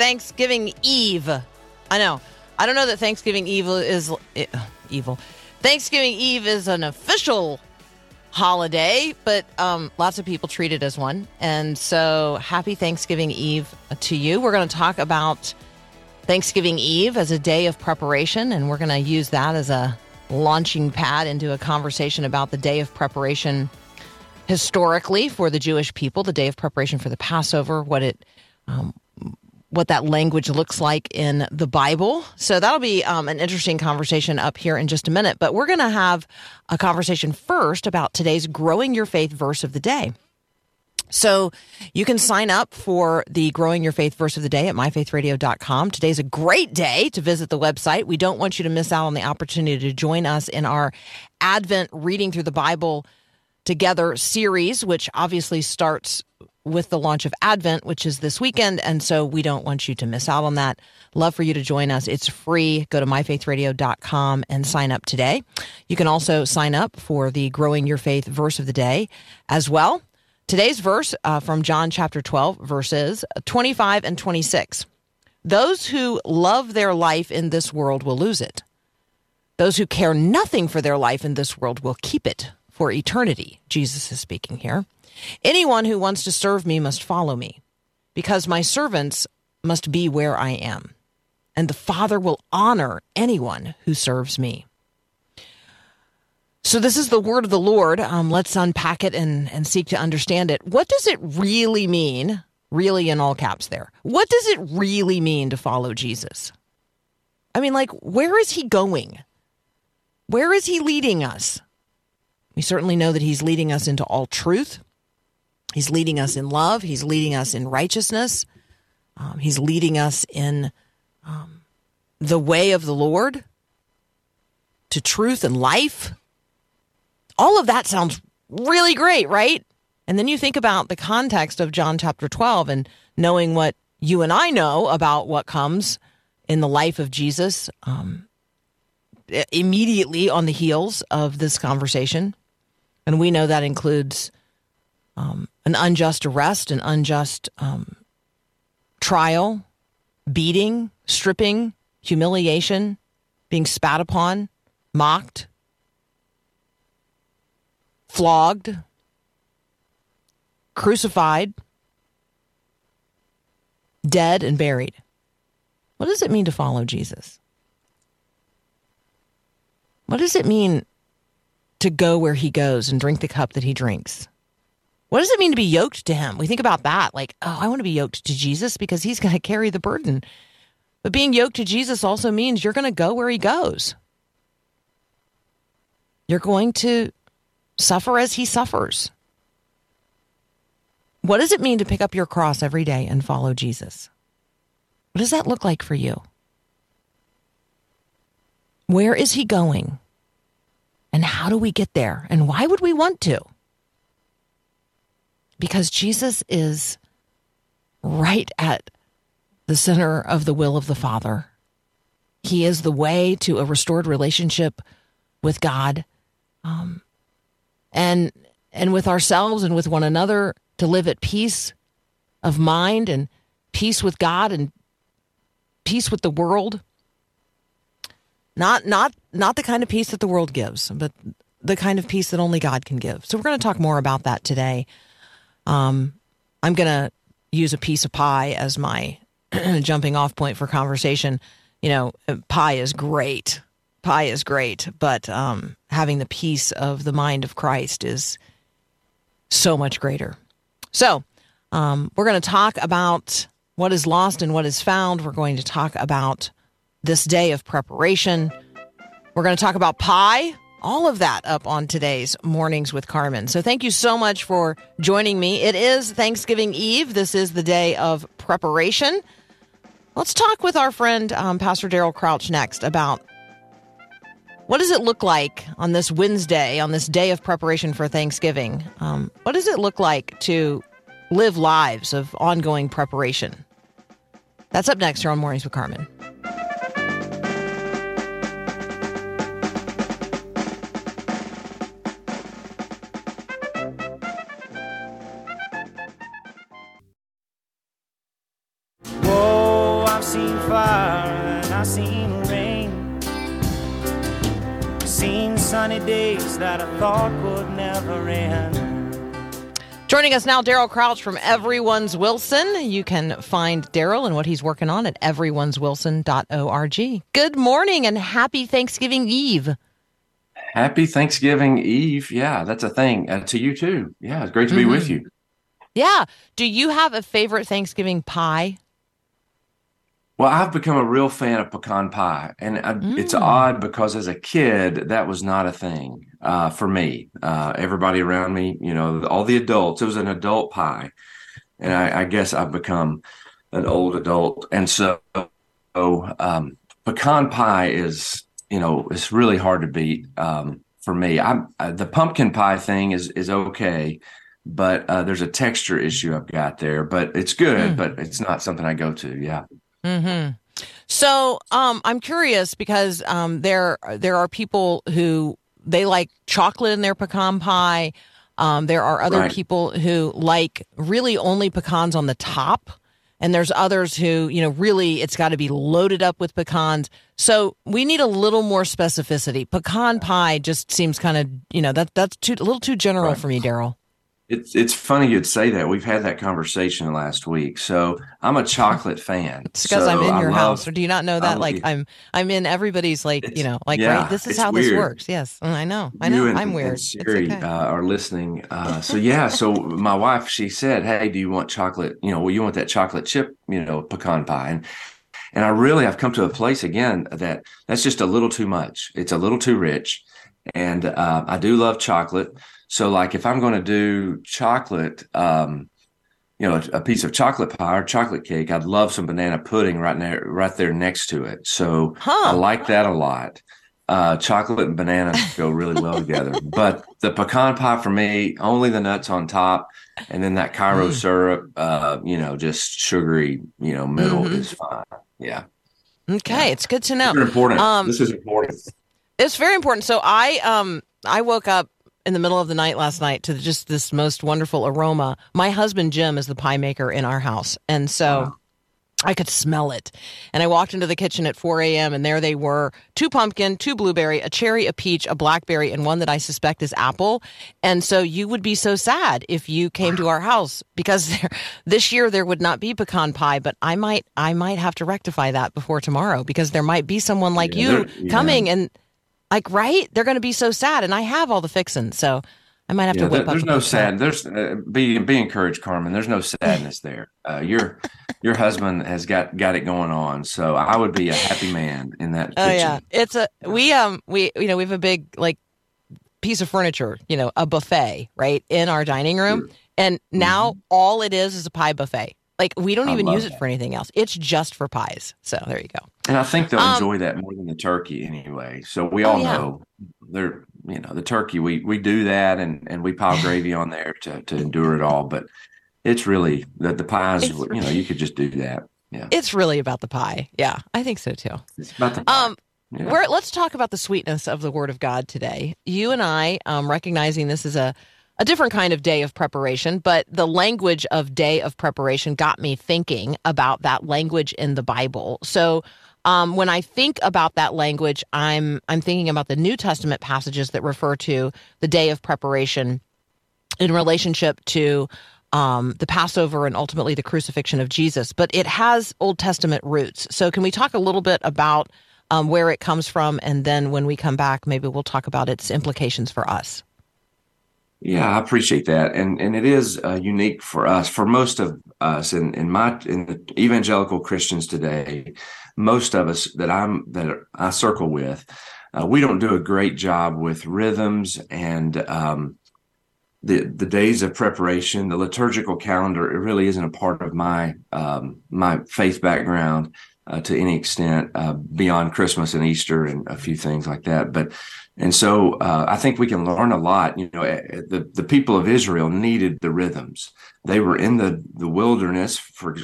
Thanksgiving Eve. I know. I don't know that Thanksgiving Eve is eh, evil. Thanksgiving Eve is an official holiday, but um, lots of people treat it as one. And so, happy Thanksgiving Eve to you. We're going to talk about Thanksgiving Eve as a day of preparation, and we're going to use that as a launching pad into a conversation about the day of preparation historically for the Jewish people, the day of preparation for the Passover, what it um, what that language looks like in the Bible. So that'll be um, an interesting conversation up here in just a minute. But we're going to have a conversation first about today's Growing Your Faith verse of the day. So you can sign up for the Growing Your Faith verse of the day at myfaithradio.com. Today's a great day to visit the website. We don't want you to miss out on the opportunity to join us in our Advent reading through the Bible together series, which obviously starts with the launch of Advent, which is this weekend. And so we don't want you to miss out on that. Love for you to join us. It's free. Go to myfaithradio.com and sign up today. You can also sign up for the Growing Your Faith verse of the day as well. Today's verse uh, from John chapter 12, verses 25 and 26. Those who love their life in this world will lose it. Those who care nothing for their life in this world will keep it for eternity. Jesus is speaking here. Anyone who wants to serve me must follow me, because my servants must be where I am, and the Father will honor anyone who serves me. So, this is the word of the Lord. Um, let's unpack it and, and seek to understand it. What does it really mean? Really, in all caps, there. What does it really mean to follow Jesus? I mean, like, where is he going? Where is he leading us? We certainly know that he's leading us into all truth. He's leading us in love. He's leading us in righteousness. Um, he's leading us in um, the way of the Lord to truth and life. All of that sounds really great, right? And then you think about the context of John chapter 12 and knowing what you and I know about what comes in the life of Jesus um, immediately on the heels of this conversation. And we know that includes um, an unjust arrest, an unjust um, trial, beating, stripping, humiliation, being spat upon, mocked, flogged, crucified, dead, and buried. What does it mean to follow Jesus? What does it mean to go where he goes and drink the cup that he drinks? What does it mean to be yoked to him? We think about that like, oh, I want to be yoked to Jesus because he's going to carry the burden. But being yoked to Jesus also means you're going to go where he goes. You're going to suffer as he suffers. What does it mean to pick up your cross every day and follow Jesus? What does that look like for you? Where is he going? And how do we get there? And why would we want to? Because Jesus is right at the center of the will of the Father. He is the way to a restored relationship with God, um, and and with ourselves and with one another to live at peace of mind and peace with God and peace with the world. Not not not the kind of peace that the world gives, but the kind of peace that only God can give. So we're going to talk more about that today. Um, I'm going to use a piece of pie as my jumping off point for conversation. You know, pie is great. Pie is great, but um, having the peace of the mind of Christ is so much greater. So, um, we're going to talk about what is lost and what is found. We're going to talk about this day of preparation. We're going to talk about pie, all of that up on today's Mornings with Carmen. So thank you so much for joining me. It is Thanksgiving Eve. This is the day of preparation. Let's talk with our friend, um, Pastor Daryl Crouch, next about what does it look like on this Wednesday, on this day of preparation for Thanksgiving? Um, what does it look like to live lives of ongoing preparation? That's up next here on Mornings with Carmen. Seen sunny days that I thought would never end. Joining us now, Daryl Crouch from Everyone's Wilson. You can find Daryl and what he's working on at everyone'swilson.org. Good morning and happy Thanksgiving Eve. Happy Thanksgiving Eve. Yeah, that's a thing. Uh, to you too. Yeah, it's great to be with you. Yeah. Do you have a favorite Thanksgiving pie? Well, I've become a real fan of pecan pie, and I, it's odd because as a kid, that was not a thing uh, for me. Uh, everybody around me, you know, all the adults, it was an adult pie, and I, I guess I've become an old adult, and so um, pecan pie is, you know, it's really hard to beat um, for me. I, I the pumpkin pie thing is is okay. But uh, there's a texture issue I've got there, but it's good, but it's not something I go to. Yeah. So, um, I'm curious because um, there there are people who they like chocolate in their pecan pie. Um, there are other Right. people who like really only pecans on the top, and there's others who you know really it's got to be loaded up with pecans. So we need a little more specificity. Pecan pie just seems kind of you know that that's too a little too general Right. for me, Daryl. It's it's funny you'd say that. We've had that conversation last week. So I'm a chocolate fan. It's because I'm So in I your love- house, or do you not know that? I like I'm, I'm in everybody's like, you know, like yeah, right. This is how this works. Yes, Mm, I know, I know. and, I'm weird. Siri okay. uh, are listening. Uh, so yeah, so my wife she said, "Hey, do you want chocolate? You know, well, you want that chocolate chip? You know, pecan pie?" And and I really I've come to a place again that that's just a little too much. It's a little too rich, and uh, I do love chocolate. So like if I'm going to do chocolate, um, you know, a, a piece of chocolate pie or chocolate cake, I'd love some banana pudding right there, right there next to it. So Huh. I like that a lot. Uh, chocolate and banana go really well together. But the pecan pie for me, only the nuts on top, and then that Karo Mm. syrup, uh, you know, just sugary, you know, middle Mhm. is fine. Yeah, Okay, it's good to know. Super important. Um, this is important. It's very important. So I, um, I woke up in the middle of the night last night to just this most wonderful aroma. My husband Jim is the pie maker in our house, and so. Wow. I could smell it. And I walked into the kitchen at 4 a.m., and there they were two pumpkin, two blueberry, a cherry, a peach, a blackberry, and one that I suspect is apple. And so you would be so sad if you came to our house because there, this year there would not be pecan pie, but I might I might have to rectify that before tomorrow because there might be someone like Yeah, you yeah. coming and like right, they're going to be so sad and I have all the fixins. So I might have Yeah, to whip there- there's no sad. There's uh, be be encouraged, Carmen. There's no sadness there. Uh, your your husband has got got it going on, so I would be a happy man in that Oh kitchen. yeah, it's a we um we you know we have a big like piece of furniture, you know, a buffet right in our dining room, and now all it is is a pie buffet. Like we don't Mm-hmm. I even use it that. for anything else. It's just for pies. So there you go. And I think they'll Um, enjoy that more than the turkey anyway. So we Oh, all yeah. know they're you know the turkey we we do that and and we pile gravy on there to to endure it all. But it's really the the pies. It's you know you could just do that. Yeah, It's really about the pie. Yeah, I think so too. it's about the pie. Um, Yeah. We're, let's talk about the sweetness of the Word of God today. You and I, um, recognizing this is a, a different kind of day of preparation, but the language of day of preparation got me thinking about that language in the Bible. So um, when I think about that language, I'm I'm thinking about the New Testament passages that refer to the day of preparation in relationship to um, the Passover and ultimately the crucifixion of Jesus, but it has Old Testament roots. So, can we talk a little bit about um, where it comes from? And then when we come back, maybe we'll talk about its implications for us. Yeah, I appreciate that, and and it is uh, unique for us, for most of us, in in my in the evangelical Christians today, most of us that I'm that I circle with, uh, we don't do a great job with rhythms and um, the the days of preparation, the liturgical calendar. It really isn't a part of my um, my faith background uh, to any extent uh, beyond Christmas and Easter and a few things like that, but. And so uh, I think we can learn a lot. You know, eh, the, the people of Israel needed the rhythms. They were in the, the wilderness for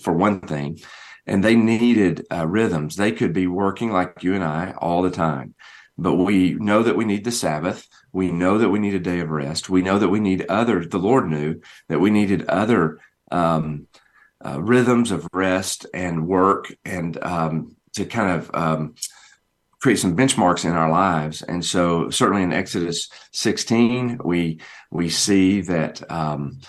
for one thing, and they needed uh, rhythms. They could be working like you and I all the time, but we know that we need the Sabbath. We know that we need a day of rest. We know that we need other. The Lord knew that we needed other um, uh, rhythms of rest and work, and um, to kind of um, create some benchmarks in our lives. And so, certainly in Exodus 16, we we see that um,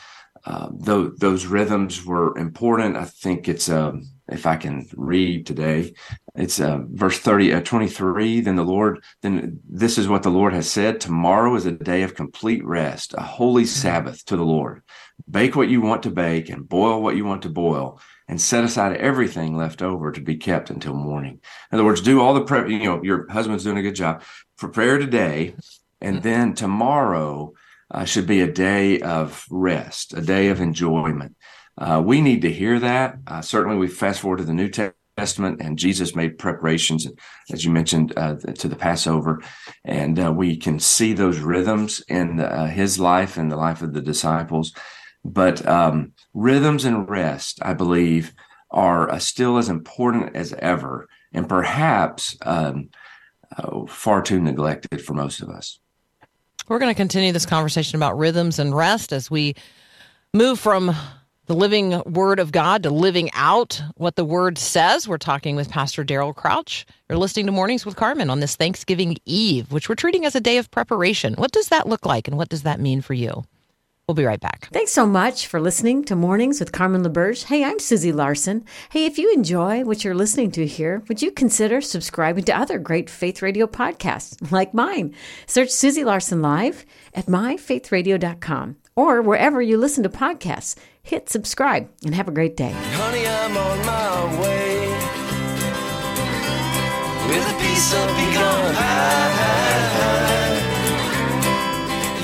uh, those, those rhythms were important. I think it's um, if I can read today, it's uh, verse 30, uh, 23. Then the Lord, then this is what the Lord has said. Tomorrow is a day of complete rest, a holy Sabbath to the Lord. Bake what you want to bake and boil what you want to boil and set aside everything left over to be kept until morning. In other words, do all the prep. You know, your husband's doing a good job. Prepare today, and then tomorrow uh, should be a day of rest, a day of enjoyment. Uh, we need to hear that. Uh, certainly, we fast forward to the New Testament, and Jesus made preparations, as you mentioned, uh, to the Passover, and uh, we can see those rhythms in uh, his life and the life of the disciples. But um, rhythms and rest, I believe, are uh, still as important as ever, and perhaps um, far too neglected for most of us. We're going to continue this conversation about rhythms and rest as we move from the living word of God to living out what the word says. We're talking with Pastor Daryl Crouch. You're listening to Mornings with Carmen on this Thanksgiving Eve, which we're treating as a day of preparation. What does that look like and what does that mean for you? We'll be right back. Thanks so much for listening to Mornings with Carmen LaBerge. Hey, I'm Susie Larson. Hey, if you enjoy what you're listening to here, would you consider subscribing to other great faith radio podcasts like mine? Search Susie Larson Live at myfaithradio.com or wherever you listen to podcasts. Hit subscribe and have a great day. Honey, I'm on my way with a piece of pecan pie.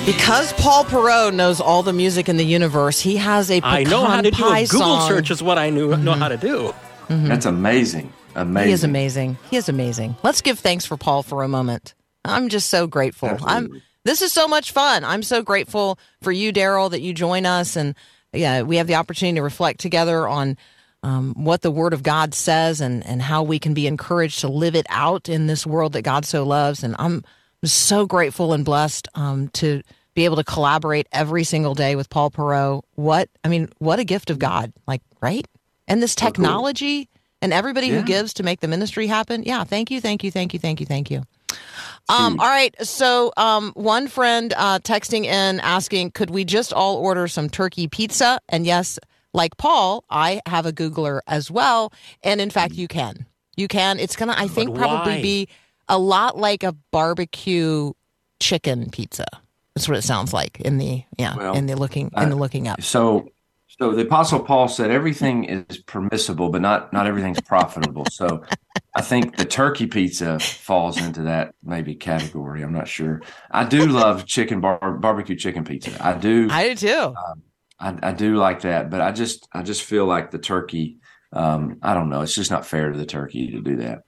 Because Paul Perot knows all the music in the universe, he has a pecan I know how to do a Google song. Mm-hmm. search is what I knew know how to do. That's amazing. Amazing. He is amazing. He is amazing. Let's give thanks for Paul for a moment. I'm just so grateful. I'm this is so much fun. I'm so grateful for you, Daryl, that you join us and yeah, we have the opportunity to reflect together on um, what the Word of God says and and how we can be encouraged to live it out in this world that God so loves. And I'm so grateful and blessed um, to be able to collaborate every single day with Paul Perot. What I mean, what a gift of God! Like right, and this technology and everybody who gives to make the ministry happen. Yeah, thank you, thank you, thank you, thank you, thank you. Um, all right, so um, one friend uh, texting in asking, could we just all order some turkey pizza? And yes, like Paul, I have a Googler as well, and in fact, you can. You can. It's gonna, I think, probably be a lot like a barbecue chicken pizza. That's what it sounds like in the yeah Well, in the looking in the looking up. So, so the Apostle Paul said everything is permissible, but not not everything's profitable. So, I think the turkey pizza falls into that maybe category. I'm not sure. I do love chicken bar- barbecue chicken pizza. I do. I do too. I, I do like that, but I just I just feel like the turkey. Um, I don't know. It's just not fair to the turkey to do that.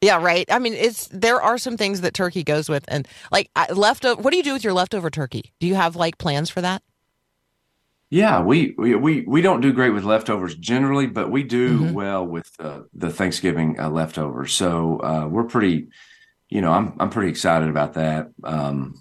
Yeah, right. I mean, it's there are some things that turkey goes with, and like I- leftover. What do you do with your leftover turkey? Do you have like plans for that? Yeah, we we we, we don't do great with leftovers generally, but we do Mhm. well with uh, the Thanksgiving uh, leftovers. So uh, we're pretty, you know, I'm I'm pretty excited about that. Um,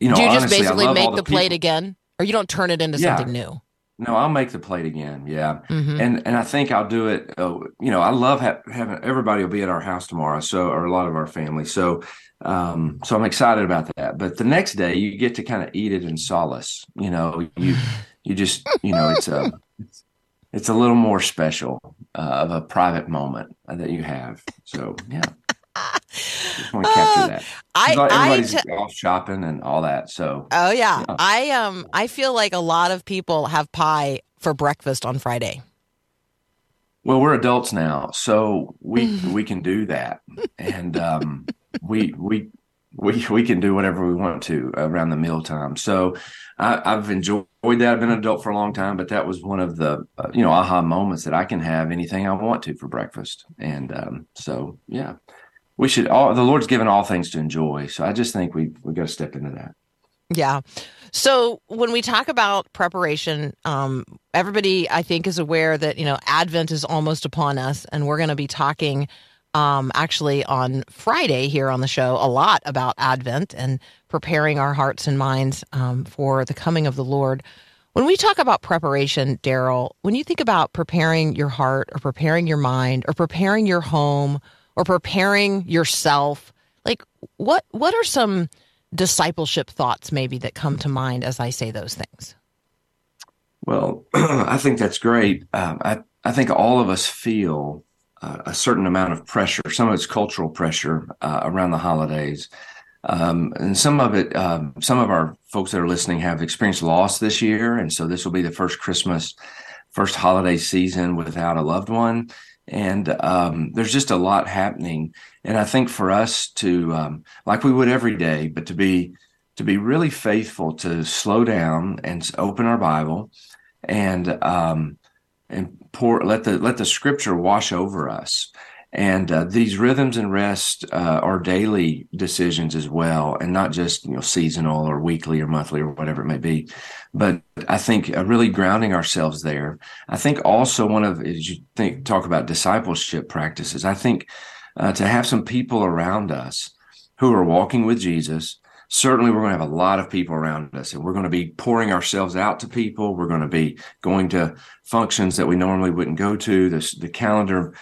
you know, do you just honestly, I basically make all the, plate again, or you don't turn it into Yeah. something new? No, I'll make the plate again. Yeah, Mhm. and and I think I'll do it. Uh, you know, I love ha- having everybody will be at our house tomorrow, so or a lot of our family. So, um, so I'm excited about that. But the next day, you get to kind of eat it in solace. You know, you you just you know it's a it's, it's a little more special uh, of a private moment that you have. So yeah, Just want to capture that. I- like I everybody's t- off shopping and all that. So Oh yeah. Yeah. I um I feel like a lot of people have pie for breakfast on Friday. Well, we're adults now, so we we can do that, and um, we we we we can do whatever we want to around the mealtime. So I, I've enjoyed that. I've been an adult for a long time, but that was one of the uh, you know aha moments that I can have anything I want to for breakfast, and um, so yeah, we should. All the Lord's given all things to enjoy, so I just think we we got to step into that. Yeah. So when we talk about preparation, um, everybody I think is aware that you know Advent is almost upon us, and we're going to be talking um, actually on Friday here on the show a lot about Advent and preparing our hearts and minds um, for the coming of the Lord. When we talk about preparation, Daryl, when you think about preparing your heart or preparing your mind or preparing your home or preparing yourself, like what what are some discipleship thoughts maybe that come to mind as I say those things? Well, I think that's great. Um, I I think all of us feel uh, a certain amount of pressure. Some of it's cultural pressure uh, around the holidays, um, and some of it. Um, some of our folks that are listening have experienced loss this year, and so this will be the first Christmas, first holiday season without a loved one. And um, there's just a lot happening, and I think for us to, um, like we would every day, but to be to be really faithful to slow down and open our Bible and um, and pour let the let the Scripture wash over us. And uh, these rhythms and rest uh, are daily decisions as well, and not just you know seasonal or weekly or monthly or whatever it may be. But I think uh, really grounding ourselves there. I think also one of as you think talk about discipleship practices. I think uh, to have some people around us who are walking with Jesus. Certainly, we're going to have a lot of people around us, and we're going to be pouring ourselves out to people. We're going to be going to functions that we normally wouldn't go to. This, the calendar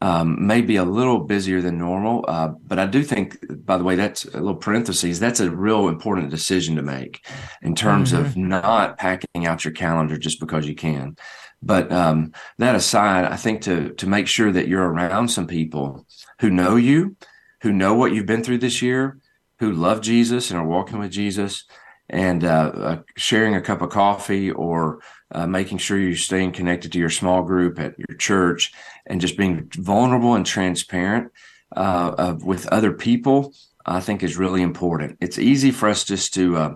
um, may be a little busier than normal, uh, but I do think, by the way, that's a little parentheses. That's a real important decision to make in terms of not packing out your calendar just because you can. But um, that aside, I think to to make sure that you're around some people who know you, who know what you've been through this year, who love Jesus and are walking with Jesus, and uh, uh, sharing a cup of coffee or uh, making sure you're staying connected to your small group at your church and just being vulnerable and transparent uh, uh, with other people, I think is really important. It's easy for us just to, uh,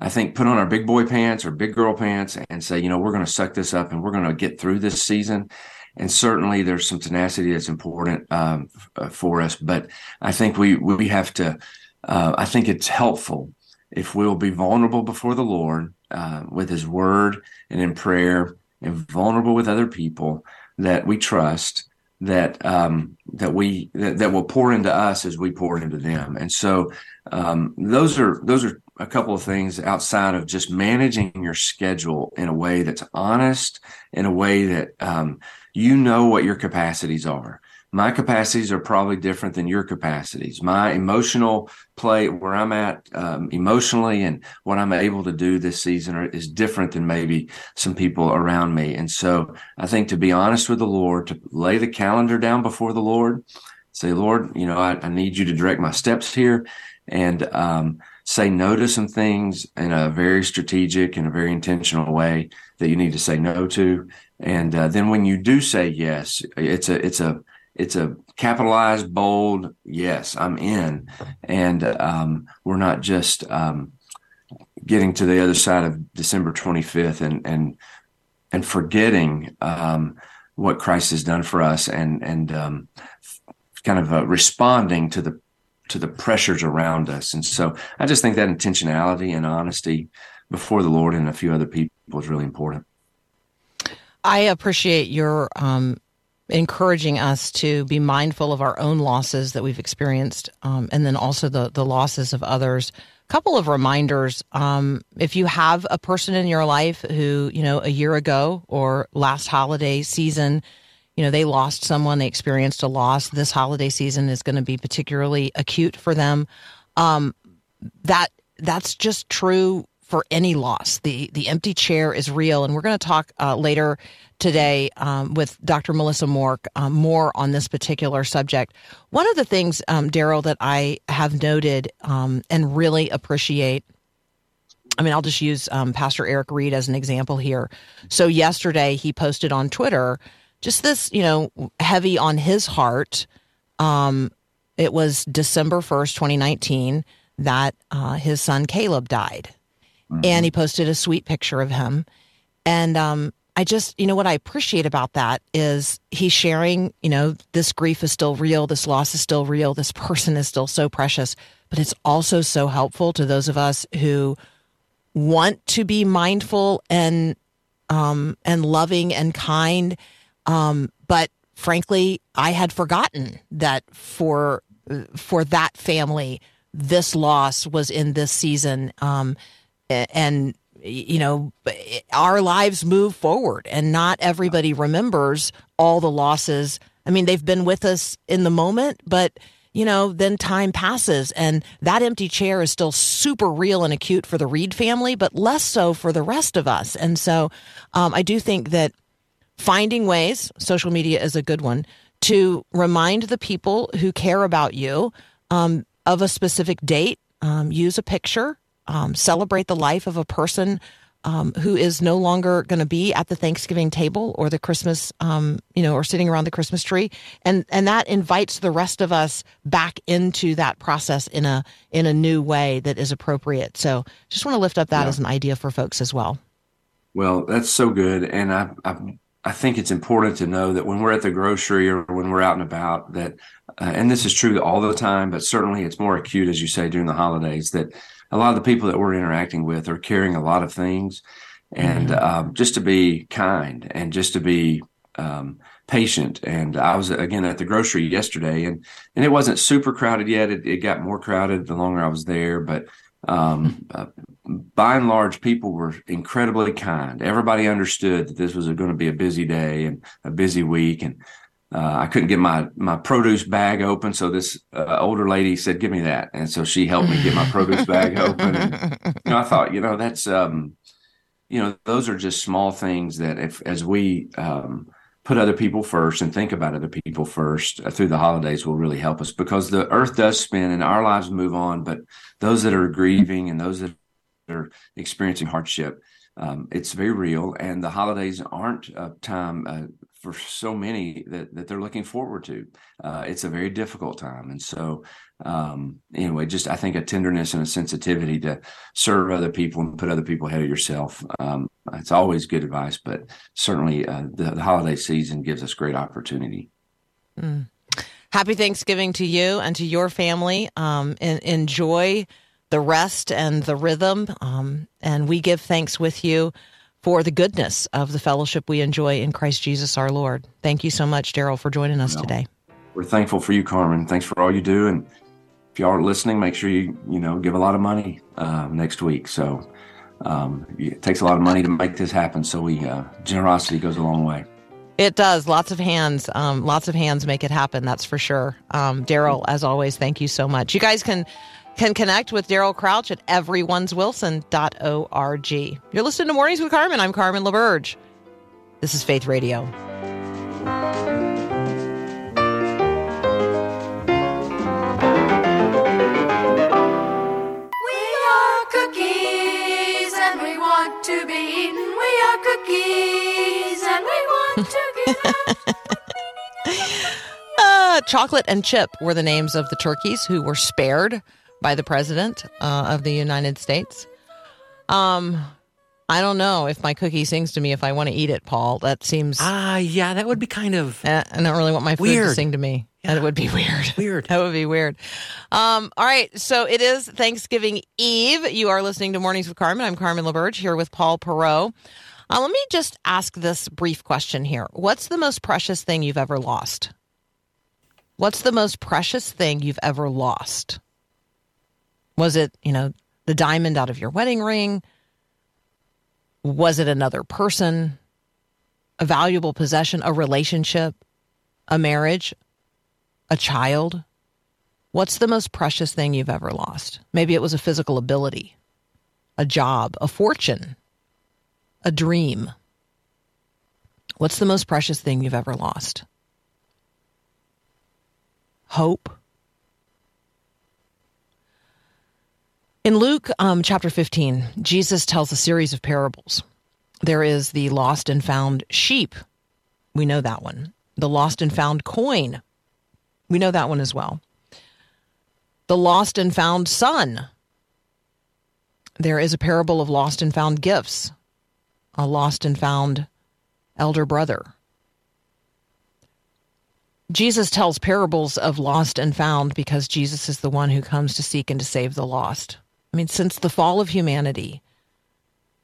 I think, put on our big boy pants or big girl pants and say, you know, we're going to suck this up and we're going to get through this season. And certainly there's some tenacity that's important um, for us. But I think we, we have to, uh, I think it's helpful if we'll be vulnerable before the Lord uh, with His Word and in prayer, and vulnerable with other people that we trust, that um, that we that, that will pour into us as we pour into them. And so um, those are those are a couple of things outside of just managing your schedule in a way that's honest, in a way that um, you know what your capacities are. My capacities are probably different than your capacities. My emotional play, where I'm at um, emotionally, and what I'm able to do this season are, is different than maybe some people around me. And so, I think to be honest with the Lord, to lay the calendar down before the Lord, say, Lord, you know, I, I need you to direct my steps here, and um, say no to some things in a very strategic and a very intentional way that you need to say no to. And uh, then when you do say yes, it's a it's a it's a capitalized, bold yes, I'm in, and um, we're not just um, getting to the other side of December 25th and and and forgetting um, what Christ has done for us, and and um, kind of uh, responding to the to the pressures around us. And so I just think that intentionality and honesty before the Lord and a few other people is really important. I appreciate your um, encouraging us to be mindful of our own losses that we've experienced, um, and then also the the losses of others. A couple of reminders: um, if you have a person in your life who you know a year ago or last holiday season, you know they lost someone, they experienced a loss. This holiday season is going to be particularly acute for them. Um, that that's just true for any loss. The the empty chair is real, and we're going to talk uh, later today um, with Dr. Melissa Mork um, more on this particular subject. One of the things, um, Daryl, that I have noted um, and really appreciate. I mean, I'll just use um, Pastor Eric Reed as an example here. So yesterday he posted on Twitter just this, you know, heavy on his heart. Um, it was December 1st, 2019, that uh, his son Caleb died. And he posted a sweet picture of him. And um, I just, you know, what I appreciate about that is he's sharing, you know, this grief is still real, this loss is still real, this person is still so precious. But it's also so helpful to those of us who want to be mindful and um, and loving and kind. Um, but frankly, I had forgotten that for for that family, this loss was in this season, um, and you know our lives move forward, and not everybody remembers all the losses. I mean, they've been with us in the moment, but you know, then time passes and that empty chair is still super real and acute for the Reed family, but less so for the rest of us. And so um, I do think that finding ways, social media is a good one, to remind the people who care about you um, of a specific date, um, use a picture, um, celebrate the life of a person um, who is no longer going to be at the Thanksgiving table or the Christmas, um, you know, or sitting around the Christmas tree, and and that invites the rest of us back into that process in a in a new way that is appropriate. So, just want to lift up that Yeah. as an idea for folks as well. Well, that's so good, and I, I I think it's important to know that when we're at the grocery or when we're out and about, that uh, and this is true all the time, but certainly it's more acute, as you say, during the holidays. That a lot of the people that we're interacting with are carrying a lot of things, and um, just to be kind and just to be um, patient. And I was again at the grocery yesterday, and and it wasn't super crowded yet. It, it got more crowded the longer I was there, but um, uh, by and large, people were incredibly kind. Everybody understood that this was going to be a busy day and a busy week, and uh, I couldn't get my my produce bag open. So this uh, older lady said, "Give me that," and so she helped me get my produce bag open. And, you know, I thought, you know, that's um, you know, those are just small things that if as we um, put other people first and think about other people first uh, through the holidays will really help us because the earth does spin and our lives move on, but those that are grieving and those that are experiencing hardship, um, it's very real. And the holidays aren't a time uh, for so many that, that they're looking forward to. Uh, it's a very difficult time. And so, um, anyway, just I think a tenderness and a sensitivity to serve other people and put other people ahead of yourself. Um, it's always good advice, but certainly uh, the, the holiday season gives us great opportunity. Happy Thanksgiving to you and to your family. Um, and enjoy the rest and the rhythm. Um, and we give thanks with you for the goodness of the fellowship we enjoy in Christ Jesus our Lord. Thank you so much, Daryl, for joining us Well, today. We're thankful for you, Carmen. Thanks for all you do. And if you are listening, make sure you, you know, give a lot of money uh, next week. So um, it takes a lot of money to make this happen. So we, uh, generosity goes a long way. It does. Lots of hands. Um, lots of hands make it happen. That's for sure. Um, Daryl, as always, thank you so much. You guys can can connect with Daryl Crouch at everyone'swilson.org. You're listening to Mornings with Carmen. I'm Carmen LaBerge. This is Faith Radio. We are cookies and we want to be eaten. We are cookies and we want to get out. Uh, Chocolate and Chip were the names of the turkeys who were spared by the president uh, of the United States. Um, I don't know if my cookie sings to me if I want to eat it, Paul. That seems. Ah, yeah, that would be kind of Uh, I don't really want my food to sing to me. That would be weird. Weird. that would be weird. Um, all right. So it is Thanksgiving Eve. You are listening to Mornings with Carmen. I'm Carmen LaBerge here with Paul Perot. Uh, let me just ask this brief question here. What's the most precious thing you've ever lost? What's the most precious thing you've ever lost? Was it, you know, the diamond out of your wedding ring? Was it another person? A valuable possession, a relationship, a marriage, a child? What's the most precious thing you've ever lost? Maybe it was a physical ability. a job, a fortune, a dream. What's the most precious thing you've ever lost? Hope. In Luke um, chapter 15, Jesus tells a series of parables. There is the lost and found sheep. We know that one. The lost and found coin. We know that one as well. The lost and found son. There is a parable of lost and found gifts, a lost and found elder brother. Jesus tells parables of lost and found because Jesus is the one who comes to seek and to save the lost. I mean, since the fall of humanity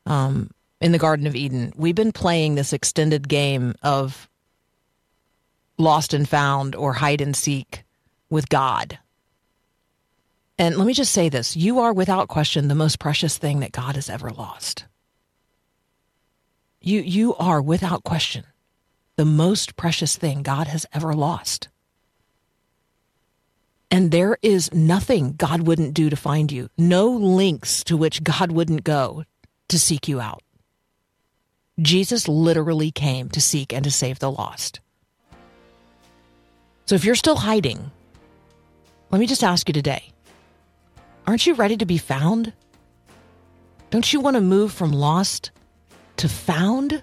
um, in the Garden of Eden, we've been playing this extended game of lost and found or hide and seek with God. And let me just say this you are without question the most precious thing that God has ever lost. You, you are without question the most precious thing God has ever lost. And there is nothing God wouldn't do to find you, no links to which God wouldn't go to seek you out. Jesus literally came to seek and to save the lost. So if you're still hiding, let me just ask you today aren't you ready to be found? Don't you want to move from lost to found?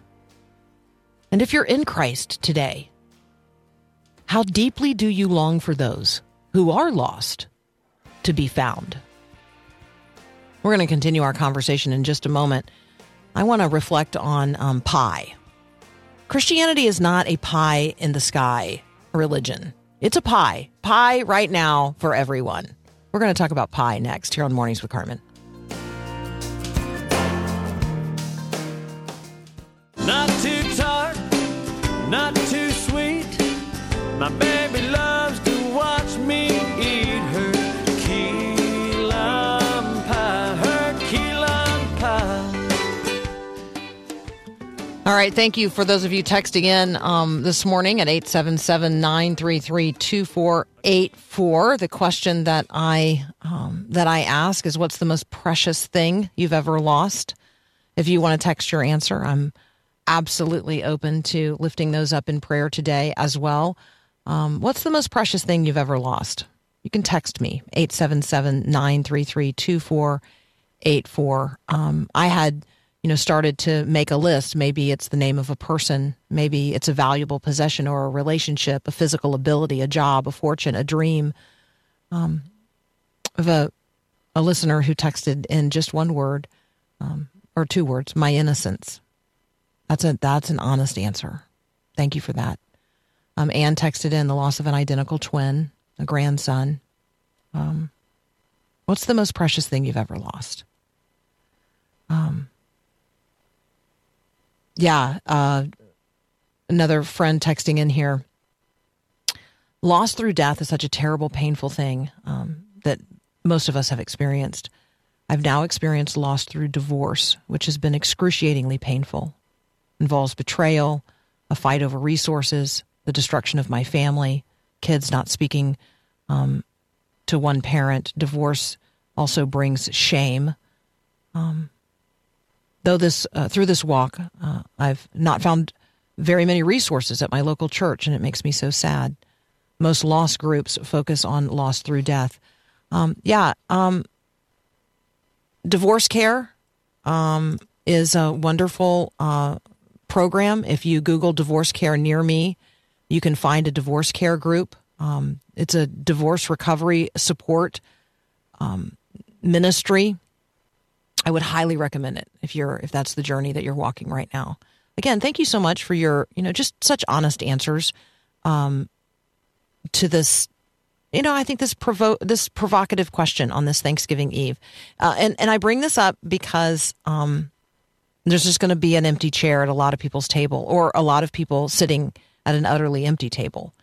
And if you're in Christ today, how deeply do you long for those who are lost to be found? We're going to continue our conversation in just a moment. I want to reflect on um, pie. Christianity is not a pie in the sky religion. It's a pie. Pie right now for everyone. We're going to talk about pie next here on Mornings with Carmen. Not too tart, not too sweet. My baby All right. Thank you for those of you texting in um, this morning at 877 933 2484. The question that I, um, that I ask is what's the most precious thing you've ever lost? If you want to text your answer, I'm absolutely open to lifting those up in prayer today as well. Um, what's the most precious thing you've ever lost? You can text me, 877 933 2484. Um, I had, you know, started to make a list. Maybe it's the name of a person, maybe it's a valuable possession or a relationship, a physical ability, a job, a fortune, a dream. Um, of a, a listener who texted in just one word um, or two words, my innocence. That's a that's an honest answer. Thank you for that. Um, Anne texted in the loss of an identical twin, a grandson. Um, what's the most precious thing you've ever lost? Um, yeah, uh, another friend texting in here. Loss through death is such a terrible, painful thing um, that most of us have experienced. I've now experienced loss through divorce, which has been excruciatingly painful involves betrayal, a fight over resources, the destruction of my family, kids not speaking um, to one parent. Divorce also brings shame. Um, though this uh, through this walk, uh, I've not found very many resources at my local church, and it makes me so sad. Most lost groups focus on loss through death. Um, yeah, um, divorce care um, is a wonderful uh, program. If you Google divorce care near me, you can find a divorce care group. Um, it's a divorce recovery support um, ministry. I would highly recommend it if you're if that's the journey that you're walking right now. Again, thank you so much for your you know just such honest answers um, to this. You know, I think this provo- this provocative question on this Thanksgiving Eve, uh, and and I bring this up because um, there's just going to be an empty chair at a lot of people's table or a lot of people sitting at an utterly empty table.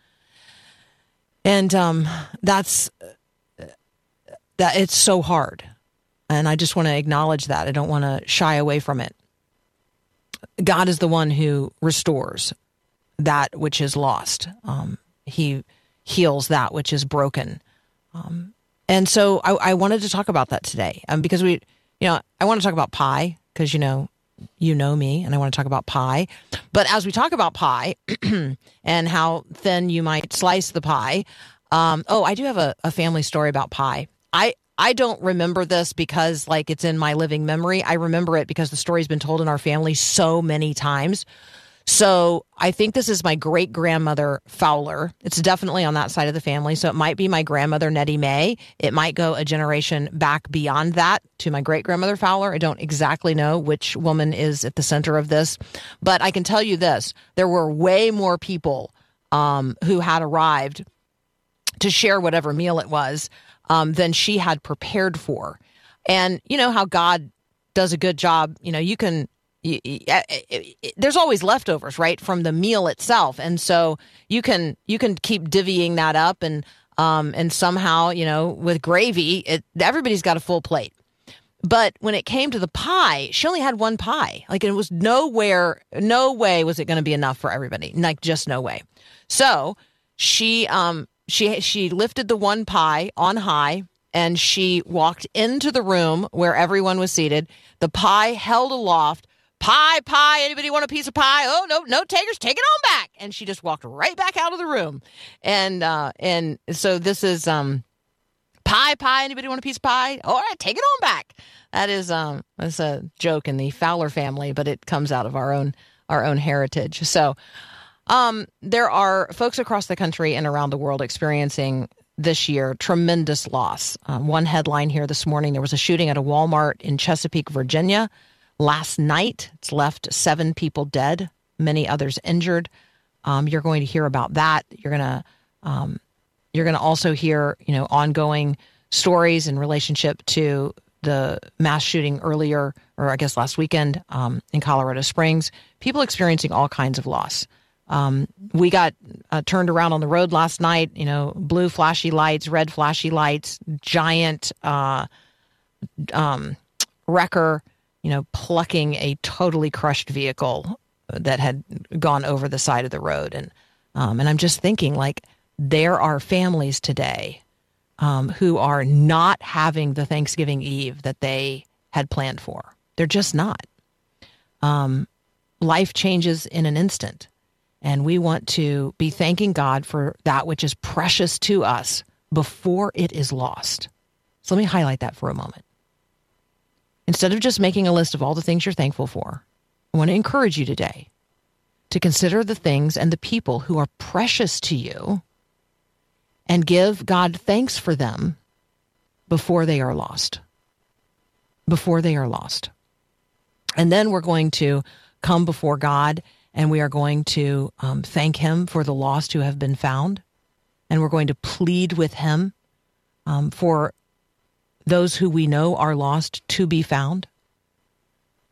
And um, that's that it's so hard. And I just want to acknowledge that. I don't want to shy away from it. God is the one who restores that which is lost. Um, he heals that which is broken. Um, and so I, I, wanted to talk about that today um, because we you know, I want to talk about pie because, you know, you know me and I want to talk about pie. But as we talk about pie and how thin you might slice the pie, um, oh, I do have a, a family story about pie. I, I don't remember this because like it's in my living memory. I remember it because the story's been told in our family so many times. So I think this is my great grandmother Fowler. It's definitely on that side of the family. So it might be my grandmother Nettie May. It might go a generation back beyond that to my great grandmother Fowler. I don't exactly know which woman is at the center of this, but I can tell you this: there were way more people um, who had arrived to share whatever meal it was um, than she had prepared for. And you know how God does a good job. You know, you can. Uh, there's always leftovers, right, from the meal itself, and so you can you can keep divvying that up, and um, and somehow you know with gravy, it everybody's got a full plate. But when it came to the pie, she only had one pie. Like it was nowhere, no way was it going to be enough for everybody. Like just no way. So she um she she lifted the one pie on high and she walked into the room where everyone was seated. The pie held aloft. Pie, pie. Anybody want a piece of pie? Oh no, no takers. Take it on back. And she just walked right back out of the room. And uh and so this is um pie pie anybody want a piece of pie all right take it on back that is um that's a joke in the fowler family but it comes out of our own our own heritage so um there are folks across the country and around the world experiencing this year tremendous loss um, one headline here this morning there was a shooting at a walmart in chesapeake virginia last night it's left seven people dead many others injured um, you're going to hear about that you're going to um, you're going to also hear, you know, ongoing stories in relationship to the mass shooting earlier, or I guess last weekend um, in Colorado Springs. People experiencing all kinds of loss. Um, we got uh, turned around on the road last night. You know, blue flashy lights, red flashy lights, giant uh, um, wrecker. You know, plucking a totally crushed vehicle that had gone over the side of the road, and um, and I'm just thinking like there are families today um, who are not having the Thanksgiving Eve that they had planned for. They're just not. Um, life changes in an instant, and we want to be thanking God for that which is precious to us before it is lost. So let me highlight that for a moment. Instead of just making a list of all the things you're thankful for, I want to encourage you today to consider the things and the people who are precious to you and give God thanks for them before they are lost. Before they are lost. And then we're going to come before God and we are going to um, thank Him for the lost who have been found. And we're going to plead with Him um, for those who we know are lost to be found.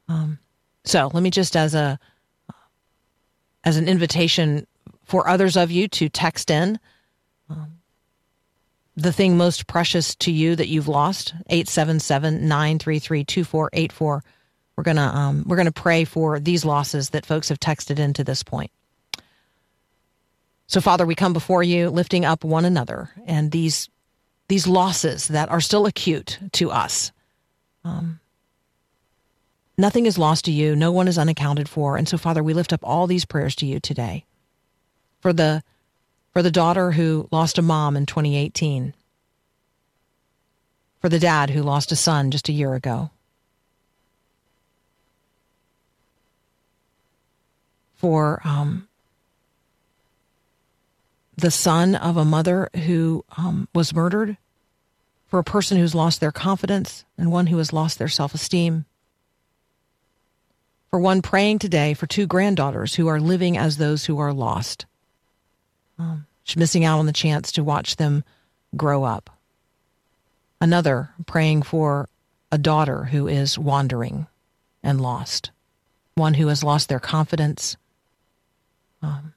Um, so let me just as a as an invitation for others of you to text in um, the thing most precious to you that you've lost 877-933-2484 we're gonna um, we're gonna pray for these losses that folks have texted in to this point. So father we come before you lifting up one another and these these losses that are still acute to us um, nothing is lost to you no one is unaccounted for and so father we lift up all these prayers to you today. For the for the daughter who lost a mom in 2018, for the dad who lost a son just a year ago, for um, the son of a mother who um, was murdered, for a person who's lost their confidence and one who has lost their self esteem. For one praying today for two granddaughters who are living as those who are lost. Um, missing out on the chance to watch them grow up. Another praying for a daughter who is wandering and lost, one who has lost their confidence. Um,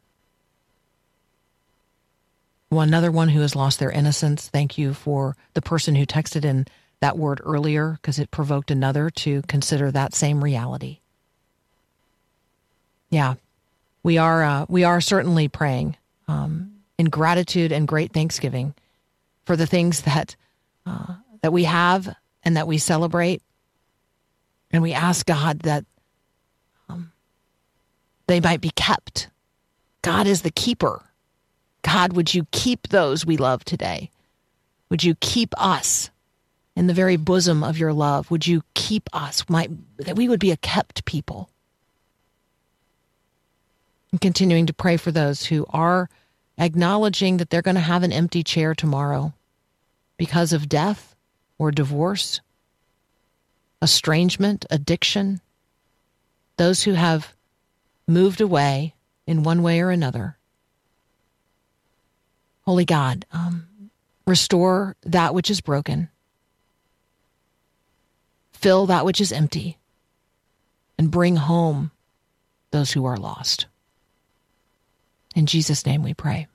one another one who has lost their innocence. Thank you for the person who texted in that word earlier because it provoked another to consider that same reality. Yeah, we are uh, we are certainly praying um, in gratitude and great thanksgiving for the things that uh, that we have and that we celebrate, And we ask God that um, they might be kept. God is the keeper. God, would you keep those we love today? Would you keep us in the very bosom of your love? Would you keep us, might, that we would be a kept people? And continuing to pray for those who are acknowledging that they're going to have an empty chair tomorrow because of death or divorce, estrangement, addiction, those who have moved away in one way or another. Holy God, um, restore that which is broken, fill that which is empty, and bring home those who are lost. In Jesus' name we pray.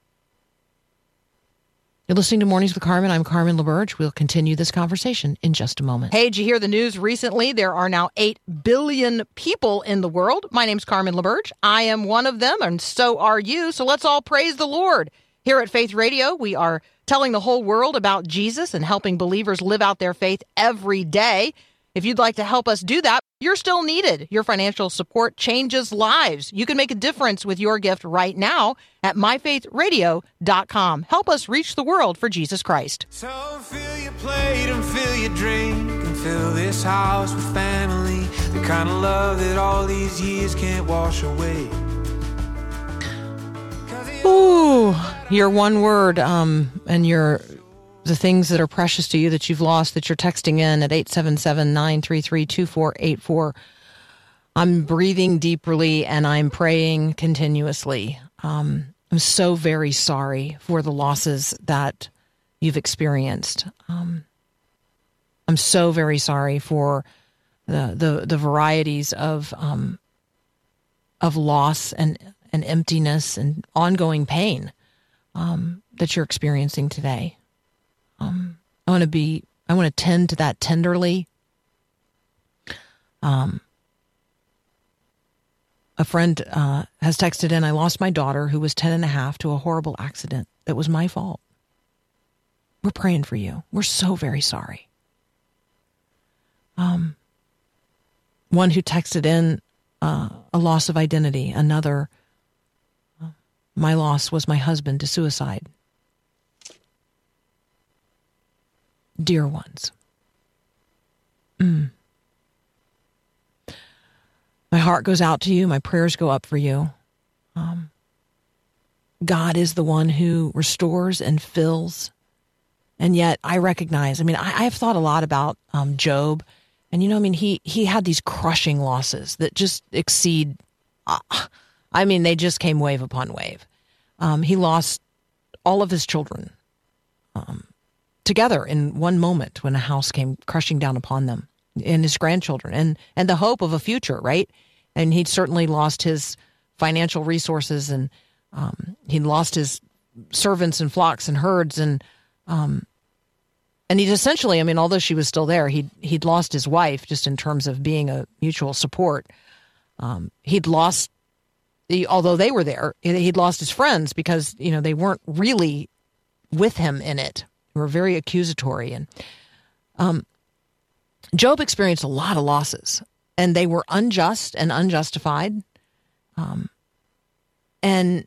You're listening to Mornings with Carmen. I'm Carmen LaBerge. We'll continue this conversation in just a moment. Hey, did you hear the news recently? There are now 8 billion people in the world. My name's Carmen LaBerge. I am one of them, and so are you. So let's all praise the Lord. Here at Faith Radio, we are telling the whole world about Jesus and helping believers live out their faith every day. If you'd like to help us do that, you're still needed. Your financial support changes lives. You can make a difference with your gift right now at myfaithradio.com. Help us reach the world for Jesus Christ. So fill your plate and fill your drink and fill this house with family. The kind of love that all these years can't wash away. Ooh, your one word, um, and your the things that are precious to you that you've lost that you're texting in at 877-933-2484. I'm breathing deeply and I'm praying continuously. Um, I'm so very sorry for the losses that you've experienced. Um, I'm so very sorry for the the, the varieties of um, of loss and and emptiness and ongoing pain um, that you're experiencing today. Um, I want to be, I want to tend to that tenderly. Um, a friend uh, has texted in, I lost my daughter who was 10 and a half to a horrible accident that was my fault. We're praying for you. We're so very sorry. Um, one who texted in uh, a loss of identity, another my loss was my husband to suicide. Dear ones. Mm. My heart goes out to you. My prayers go up for you. Um, God is the one who restores and fills. And yet I recognize, I mean, I, have thought a lot about um, Job. And, you know, I mean, he, he had these crushing losses that just exceed. Uh, I mean, they just came wave upon wave. Um, he lost all of his children um, together in one moment when a house came crushing down upon them, and his grandchildren, and and the hope of a future, right? And he'd certainly lost his financial resources, and um, he'd lost his servants and flocks and herds, and um, and he'd essentially, I mean, although she was still there, he'd he'd lost his wife just in terms of being a mutual support. Um, he'd lost although they were there, he'd lost his friends because you know they weren't really with him in it. They were very accusatory, and um, Job experienced a lot of losses, and they were unjust and unjustified. Um, and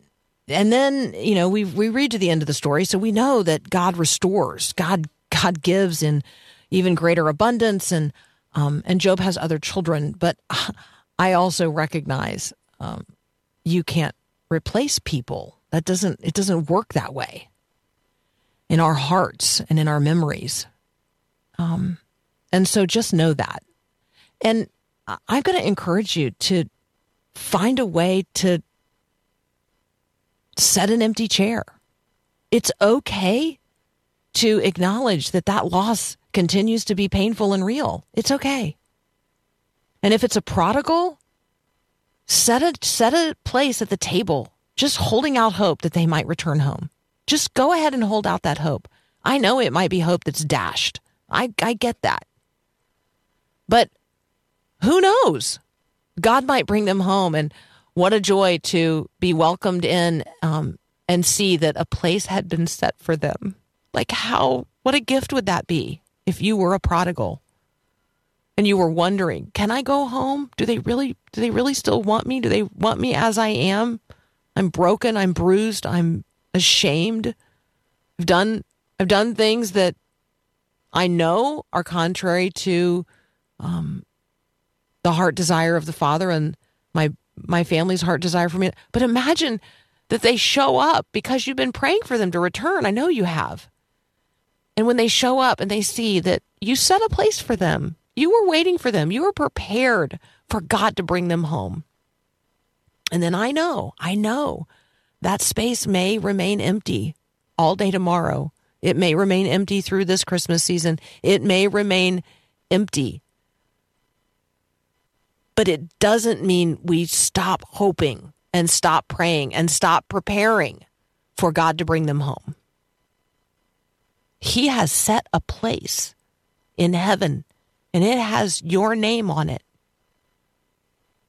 and then you know we we read to the end of the story, so we know that God restores, God God gives in even greater abundance, and um, and Job has other children, but I also recognize um, you can't replace people. That doesn't it doesn't work that way in our hearts and in our memories. Um, and so just know that. And I'm going to encourage you to find a way to set an empty chair. It's okay to acknowledge that that loss continues to be painful and real. It's okay. And if it's a prodigal, set a set a place at the table just holding out hope that they might return home just go ahead and hold out that hope i know it might be hope that's dashed i i get that but who knows god might bring them home and what a joy to be welcomed in um, and see that a place had been set for them like how what a gift would that be if you were a prodigal and you were wondering, can I go home? Do they really do they really still want me? Do they want me as I am? I'm broken, I'm bruised, I'm ashamed. I've done I've done things that I know are contrary to um, the heart desire of the Father and my my family's heart desire for me. But imagine that they show up because you've been praying for them to return. I know you have. And when they show up and they see that you set a place for them, you were waiting for them, you were prepared for God to bring them home. And then I know, I know that space may remain empty all day tomorrow. It may remain empty through this Christmas season. It may remain empty. But it doesn't mean we stop hoping and stop praying and stop preparing for God to bring them home. He has set a place in heaven and it has your name on it.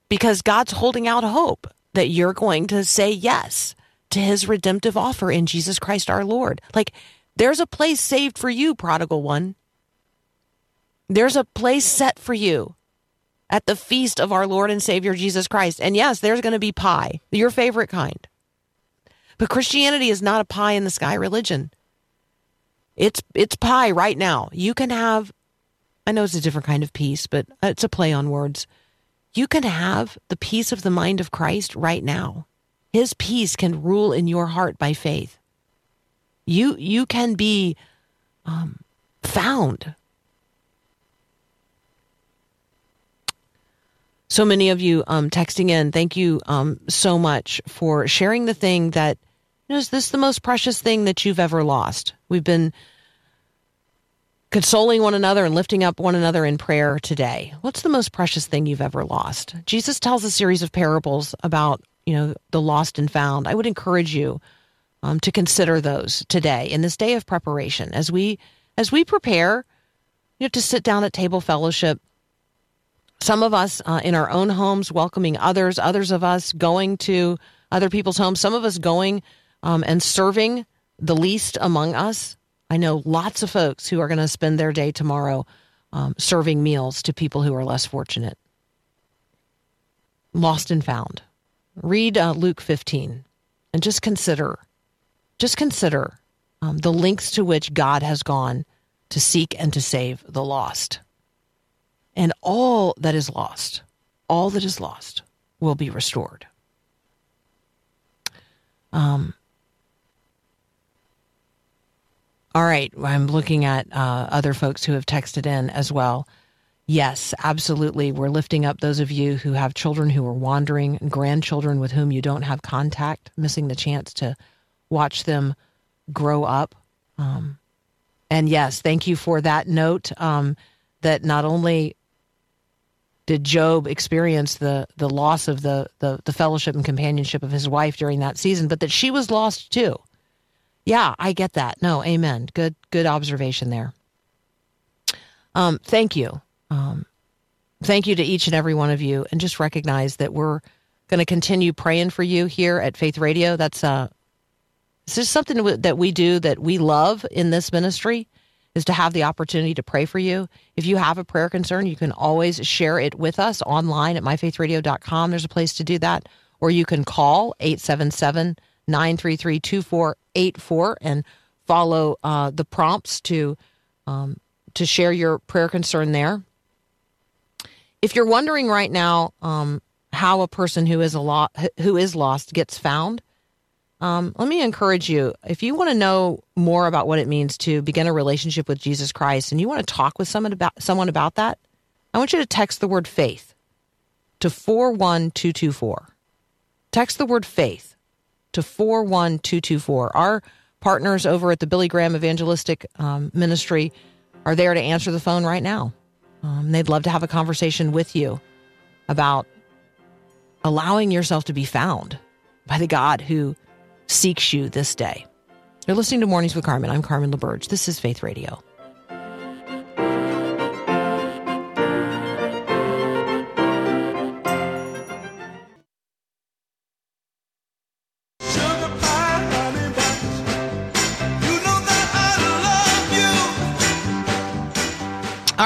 Because God's holding out hope that you're going to say yes to his redemptive offer in Jesus Christ our Lord. Like, there's a place saved for you, prodigal one. There's a place set for you at the feast of our Lord and Savior Jesus Christ. And yes, there's going to be pie, your favorite kind. But Christianity is not a pie in the sky religion. It's it's pie right now. You can have I know it's a different kind of peace, but it's a play on words. You can have the peace of the mind of Christ right now. His peace can rule in your heart by faith. You you can be um, found. So many of you um, texting in, thank you um, so much for sharing the thing that you know, is this the most precious thing that you've ever lost? We've been consoling one another and lifting up one another in prayer today. What's the most precious thing you've ever lost? Jesus tells a series of parables about, you know, the lost and found. I would encourage you um, to consider those today in this day of preparation as we as we prepare, you know, to sit down at table fellowship. Some of us uh, in our own homes welcoming others, others of us going to other people's homes, some of us going um, and serving the least among us. I know lots of folks who are going to spend their day tomorrow um, serving meals to people who are less fortunate. Lost and found. Read uh, Luke 15 and just consider, just consider um, the lengths to which God has gone to seek and to save the lost. And all that is lost, all that is lost, will be restored. Um, all right, I'm looking at uh, other folks who have texted in as well. Yes, absolutely. We're lifting up those of you who have children who are wandering, grandchildren with whom you don't have contact, missing the chance to watch them grow up. Um, and yes, thank you for that note um, that not only did Job experience the the loss of the, the the fellowship and companionship of his wife during that season, but that she was lost too. Yeah, I get that. No, amen. Good good observation there. Um, thank you. Um, thank you to each and every one of you, and just recognize that we're going to continue praying for you here at Faith Radio. That's uh, is something that we do that we love in this ministry is to have the opportunity to pray for you. If you have a prayer concern, you can always share it with us online at myfaithradio.com. There's a place to do that. Or you can call 877 933 2484 and follow uh, the prompts to, um, to share your prayer concern there. If you're wondering right now um, how a person who is a lo- who is lost gets found, um, let me encourage you if you want to know more about what it means to begin a relationship with Jesus Christ and you want to talk with someone about someone about that, I want you to text the word faith to 41224. Text the word faith to 41224. Our partners over at the Billy Graham Evangelistic um, Ministry are there to answer the phone right now. Um, they'd love to have a conversation with you about allowing yourself to be found by the God who seeks you this day. You're listening to Mornings with Carmen. I'm Carmen LaBerge. This is Faith Radio.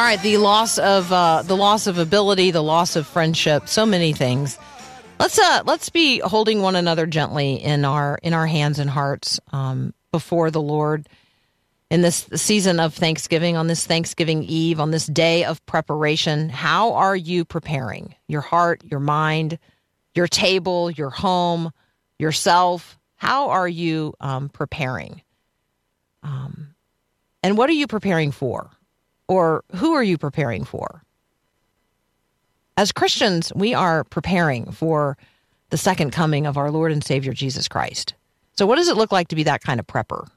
Right, the loss of uh, the loss of ability, the loss of friendship, so many things. Let's uh let's be holding one another gently in our in our hands and hearts um, before the Lord in this season of Thanksgiving, on this Thanksgiving Eve, on this day of preparation. How are you preparing your heart, your mind, your table, your home, yourself? How are you um, preparing? Um, and what are you preparing for? Or who are you preparing for? As Christians, we are preparing for the second coming of our Lord and Savior Jesus Christ. So, what does it look like to be that kind of prepper?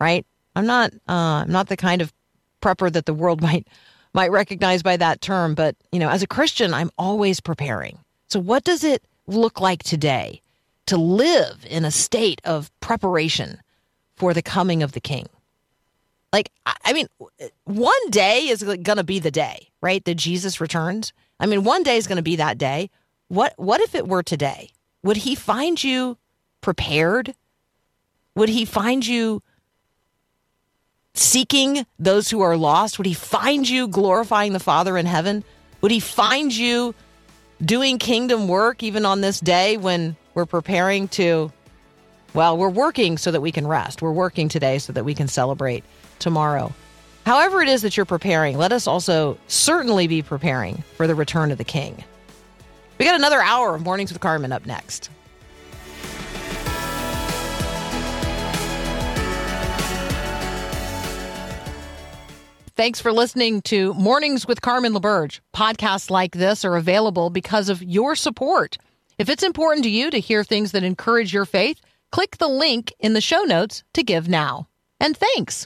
Right? I'm not. Uh, I'm not the kind of prepper that the world might might recognize by that term. But you know, as a Christian, I'm always preparing. So, what does it look like today to live in a state of preparation for the coming of the King? Like, I mean, eh, one day is going to be the day, right? That Jesus returns. I mean, one day is going to be that day. What What if it were today? Would He find you prepared? Would He find you seeking those who are lost? Would He find you glorifying the Father in heaven? Would He find you doing kingdom work even on this day when we're preparing to? Well, we're working so that we can rest. We're working today so that we can celebrate tomorrow. However, it is that you're preparing, let us also certainly be preparing for the return of the King. We got another hour of Mornings with Carmen up next. Thanks for listening to Mornings with Carmen LaBerge. Podcasts like this are available because of your support. If it's important to you to hear things that encourage your faith, click the link in the show notes to give now. And thanks.